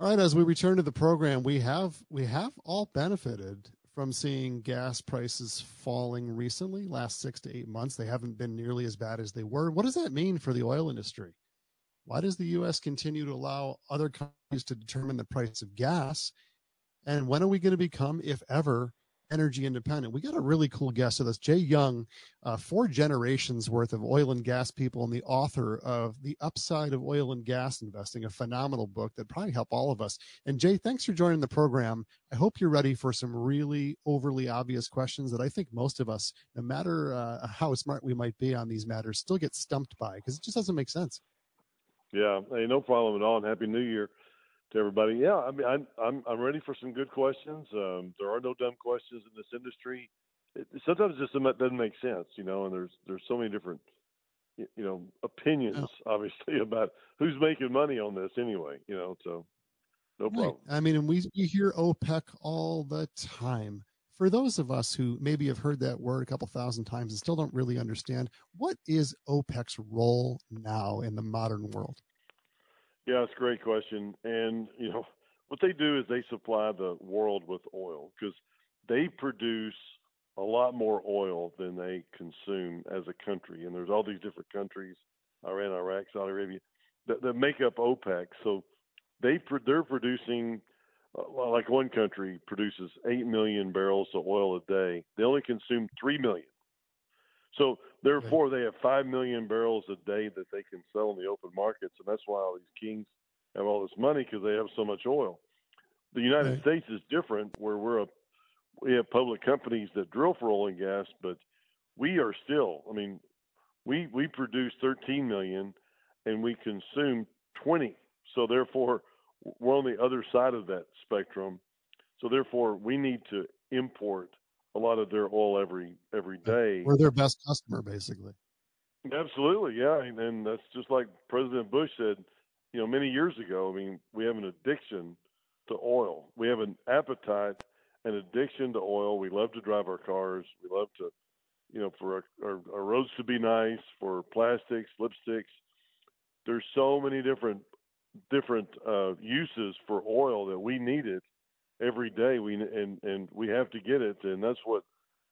All right, as we return to the program, we have we have all benefited from seeing gas prices falling recently. Last six to eight months, they haven't been nearly as bad as they were. What does that mean for the oil industry? Why does the U.S. continue to allow other countries to determine the price of gas? And when are we going to become, if ever, energy independent. We got a really cool guest with us, Jay Young, uh, four generations worth of oil and gas people, and the author of The Upside of Oil and Gas Investing, a phenomenal book that probably help all of us. And Jay, thanks for joining the program. I hope you're ready for some really overly obvious questions that I think most of us, no matter uh, how smart we might be on these matters, still get stumped by because it just doesn't make sense. Yeah, hey, no problem at all, and happy New Year to everybody. Yeah, I mean, I'm I'm I'm ready for some good questions. Um, there are no dumb questions in this industry. It, sometimes it just doesn't make sense, you know. And there's there's so many different, you know, opinions, oh. obviously, about who's making money on this anyway. You know, so no problem. Right. I mean, and we we hear OPEC all the time. For those of us who maybe have heard that word a couple thousand times and still don't really understand, what is OPEC's role now in the modern world? Yeah, it's a great question. And, you know, what they do is they supply the world with oil because they produce a lot more oil than they consume as a country. And there's all these different countries, Iran, Iraq, Saudi Arabia, that, that make up OPEC. So they they're producing, uh, like one country produces 8 million barrels of oil a day. They only consume 3 million. So therefore, they have five million barrels a day that they can sell in the open markets, and that's why all these kings have all this money because they have so much oil. The United right. States is different, where we're a we have public companies that drill for oil and gas, but we are still. I mean, we we produce 13 million, and we consume 20. So therefore, we're on the other side of that spectrum. So therefore, we need to import a lot of their oil every every day. We're their best customer, basically. Absolutely, yeah, and, and that's just like President Bush said, you know, many years ago. I mean, we have an addiction to oil. We have an appetite, an addiction to oil. We love to drive our cars. We love to, you know, for our, our, our roads to be nice, for plastics, lipsticks. There's so many different different uh, uses for oil that we need it every day. We and and we have to get it, and that's what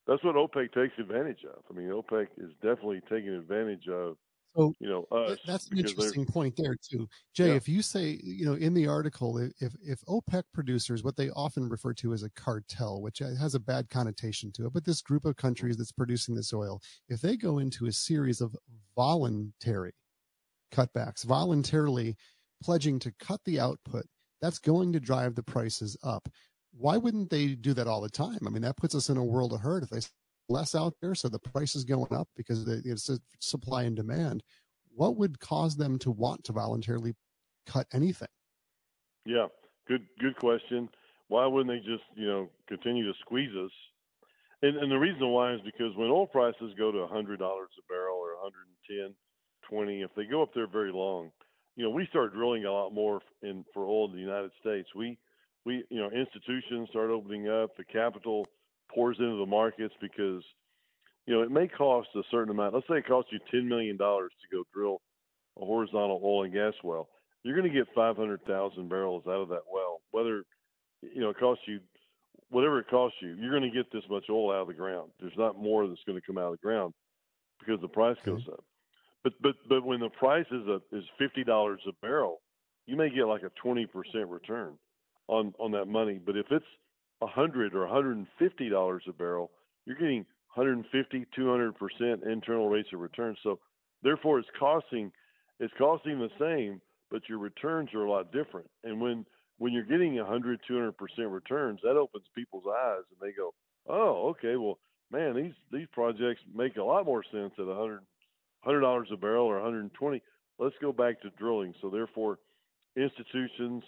that's what OPEC takes advantage of. I mean, OPEC is definitely taking advantage of. So you know us. That's an interesting point there too, Jay. Yeah. If you say you know in the article, if if OPEC producers, what they often refer to as a cartel, which has a bad connotation to it, but this group of countries that's producing this oil, if they go into a series of voluntary cutbacks, voluntarily pledging to cut the output that's going to drive the prices up. Why wouldn't they do that all the time? I mean, that puts us in a world of hurt if they less out there, so the price is going up because it's supply and demand. What would cause them to want to voluntarily cut anything? Yeah, good good question. Why wouldn't they just you know continue to squeeze us? And, and the reason why is because when oil prices go to $100 a barrel or 110, 20, if they go up there very long, you know, we started drilling a lot more in for oil in the United States. We we you know institutions start opening up. The capital pours into the markets because you know it may cost a certain amount. Let's say it costs you ten million dollars to go drill a horizontal oil and gas well. You're going to get 500,000 barrels out of that well. Whether you know it costs you whatever it costs you, you're going to get this much oil out of the ground. There's not more that's going to come out of the ground because the price goes up. But but but when the price is a, is fifty dollars a barrel, you may get like a twenty percent return on on that money. But if it's a hundred or hundred and fifty dollars a barrel, you're getting 150, 200 percent internal rates of return. So therefore, it's costing it's costing the same, but your returns are a lot different. And when when you're getting 100, 200 percent returns, that opens people's eyes, and they go, "Oh, okay, well, man, these these projects make a lot more sense at 100 hundred dollars a barrel or 120. Let's go back to drilling. So therefore, institutions,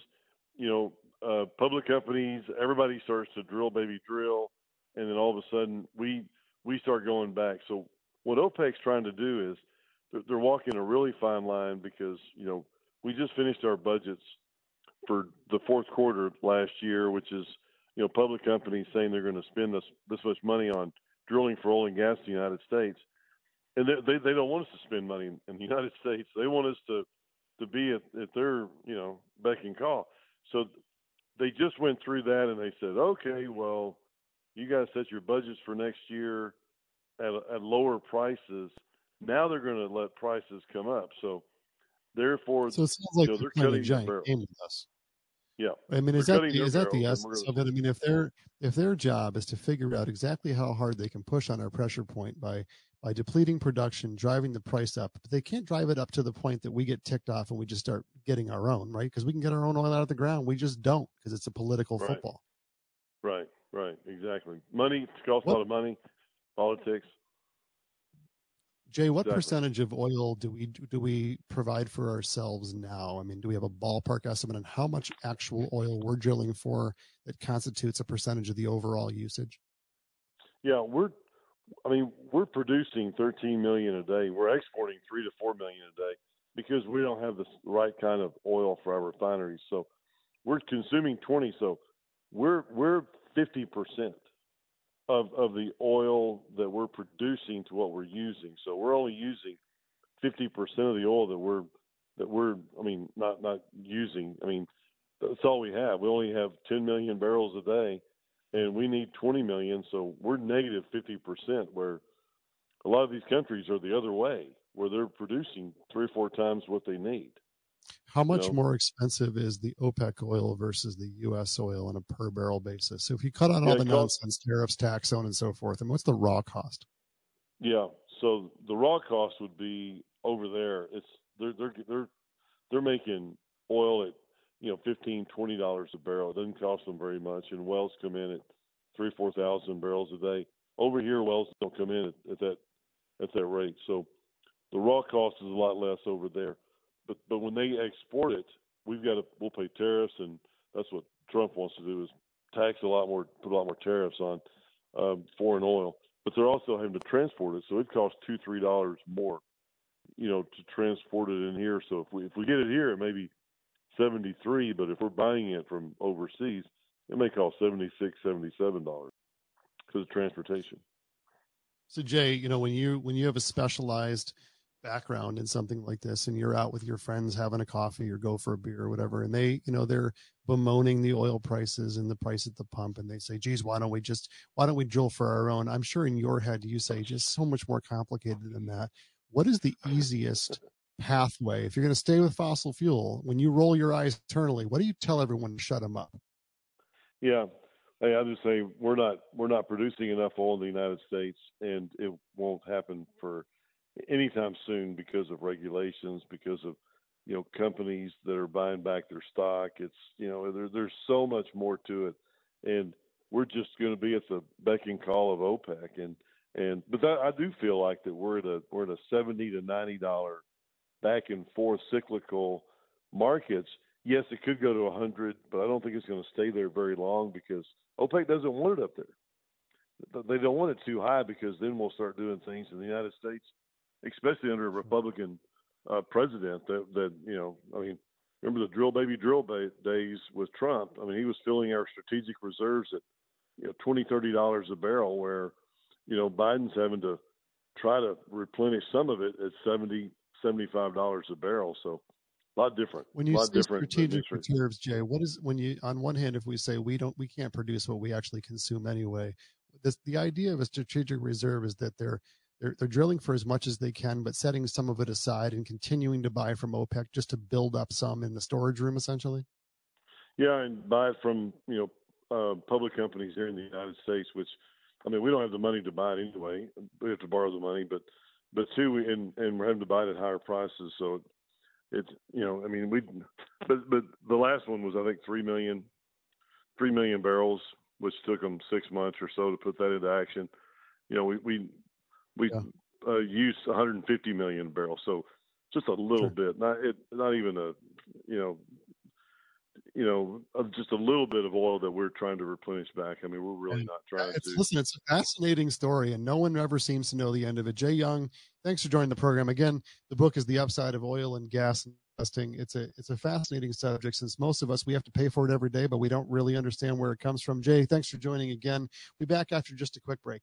you know, uh, public companies, everybody starts to drill, baby, drill, and then all of a sudden we we start going back. So what OPEC's trying to do is they're, they're walking a really fine line because you know we just finished our budgets for the fourth quarter last year, which is you know public companies saying they're going to spend this this much money on drilling for oil and gas in the United States and they, they, they don't want us to spend money in, in the United States. They want us to to be at, at their you know beck and call. So they just went through that and they said, okay, well, you guys set your budgets for next year at, at lower prices. Now they're going to let prices come up. So therefore, so it sounds like you know, they're, cutting a giant the game with us. Yeah, I mean, is They're that the, their that the barrels, and we're essence of it? I mean, if their if their job is to figure out exactly how hard they can push on our pressure point by by depleting production, driving the price up, but they can't drive it up to the point that we get ticked off and we just start getting our own, right? Because we can get our own oil out of the ground. We just don't because it's a political Right. football. right, right, exactly. Money it costs a lot of money. Politics. Jay, what Exactly. percentage of oil do we do we provide for ourselves now? I mean, do we have a ballpark estimate on how much actual oil we're drilling for that constitutes a percentage of the overall usage? Yeah, we're. I mean, we're producing 13 million a day. We're exporting three to four million a day because we don't have the right kind of oil for our refineries. So we're consuming 20. So we're we're 50 percent of of the oil that we're producing to what we're using. So we're only using 50 percent of the oil that we're that we're. I mean, not not using. I mean, that's all we have. We only have 10 million barrels a day and we need 20 million, so we're negative 50%. Where a lot of these countries are the other way, where they're producing three or four times what they need. How much know? more expensive is the OPEC oil versus the U.S. oil on a per barrel basis? So if you cut out Yeah, all the costs- nonsense, tariffs, tax, so on and so forth, and what's the raw cost? Yeah, so the raw cost would be over there. It's they're they're they're they're making oil at you know, fifteen, twenty dollars a barrel. It doesn't cost them very much. And wells come in at three, four thousand barrels a day. Over here, wells don't come in at, at that at that rate. So the raw cost is a lot less over there. But but when they export it, we've got to we'll pay tariffs, and that's what Trump wants to do is tax a lot more, put a lot more tariffs on um, foreign oil. But they're also having to transport it, so it costs two, three dollars more, you know, to transport it in here. So if we if we get it here, it maybe 73 but if we're buying it from overseas it may cost 76 77 dollars because of transportation. So jay you know when you when you have a specialized background in something like this and you're out with your friends having a coffee or go for a beer or whatever and they you know they're bemoaning the oil prices and the price at the pump and they say geez why don't we just why don't we drill for our own? I'm sure in your head you say just so much more complicated than that. What is the easiest pathway if you're going to stay with fossil fuel? When you roll your eyes eternally, what do you tell everyone to shut them up? Yeah. Hey, I just say we're not we're not producing enough oil in the United States, and it won't happen for anytime soon because of regulations, because of you know companies that are buying back their stock. It's you know there, there's so much more to it, and we're just going to be at the beck and call of OPEC. And and but that, I do feel like that we're at a we're at a seventy to ninety dollar back and forth cyclical markets. Yes, it could go to 100, but I don't think it's going to stay there very long because OPEC doesn't want it up there. They don't want it too high because then we'll start doing things in the United States, especially under a Republican uh, president. That that you know, I mean, remember the drill baby drill ba- days with Trump? I mean, he was filling our strategic reserves at you know twenty thirty dollars a barrel, where you know Biden's having to try to replenish some of it at seventy seventy five dollars a barrel. So a lot different. When you say different strategic reserves, Jay, what is when you on one hand, if we say we don't, we can't produce what we actually consume anyway. This, the idea of a strategic reserve is that they're they're they're drilling for as much as they can, but setting some of it aside and continuing to buy from OPEC just to build up some in the storage room, essentially. Yeah, and buy it from you know uh, public companies here in the United States, which I mean we don't have the money to buy it anyway. We have to borrow the money, but but two, we, and and we're having to buy it at higher prices. So it's you know I mean we, but but the last one was I think three million, three million barrels, which took them six months or so to put that into action. You know we we we Yeah. uh, used 150 million barrels, so just a little Sure. bit, not it, not even a you know you know, of just a little bit of oil that we're trying to replenish back. I mean, we're really And not trying It's, to. listen, it's a fascinating story, and no one ever seems to know the end of it. Jay Young, thanks for joining the program again. The book is "The Upside of Oil and Gas Investing." It's a it's a fascinating subject since most of us we have to pay for it every day, but we don't really understand where it comes from. Jay, thanks for joining again. We'll be back after just a quick break.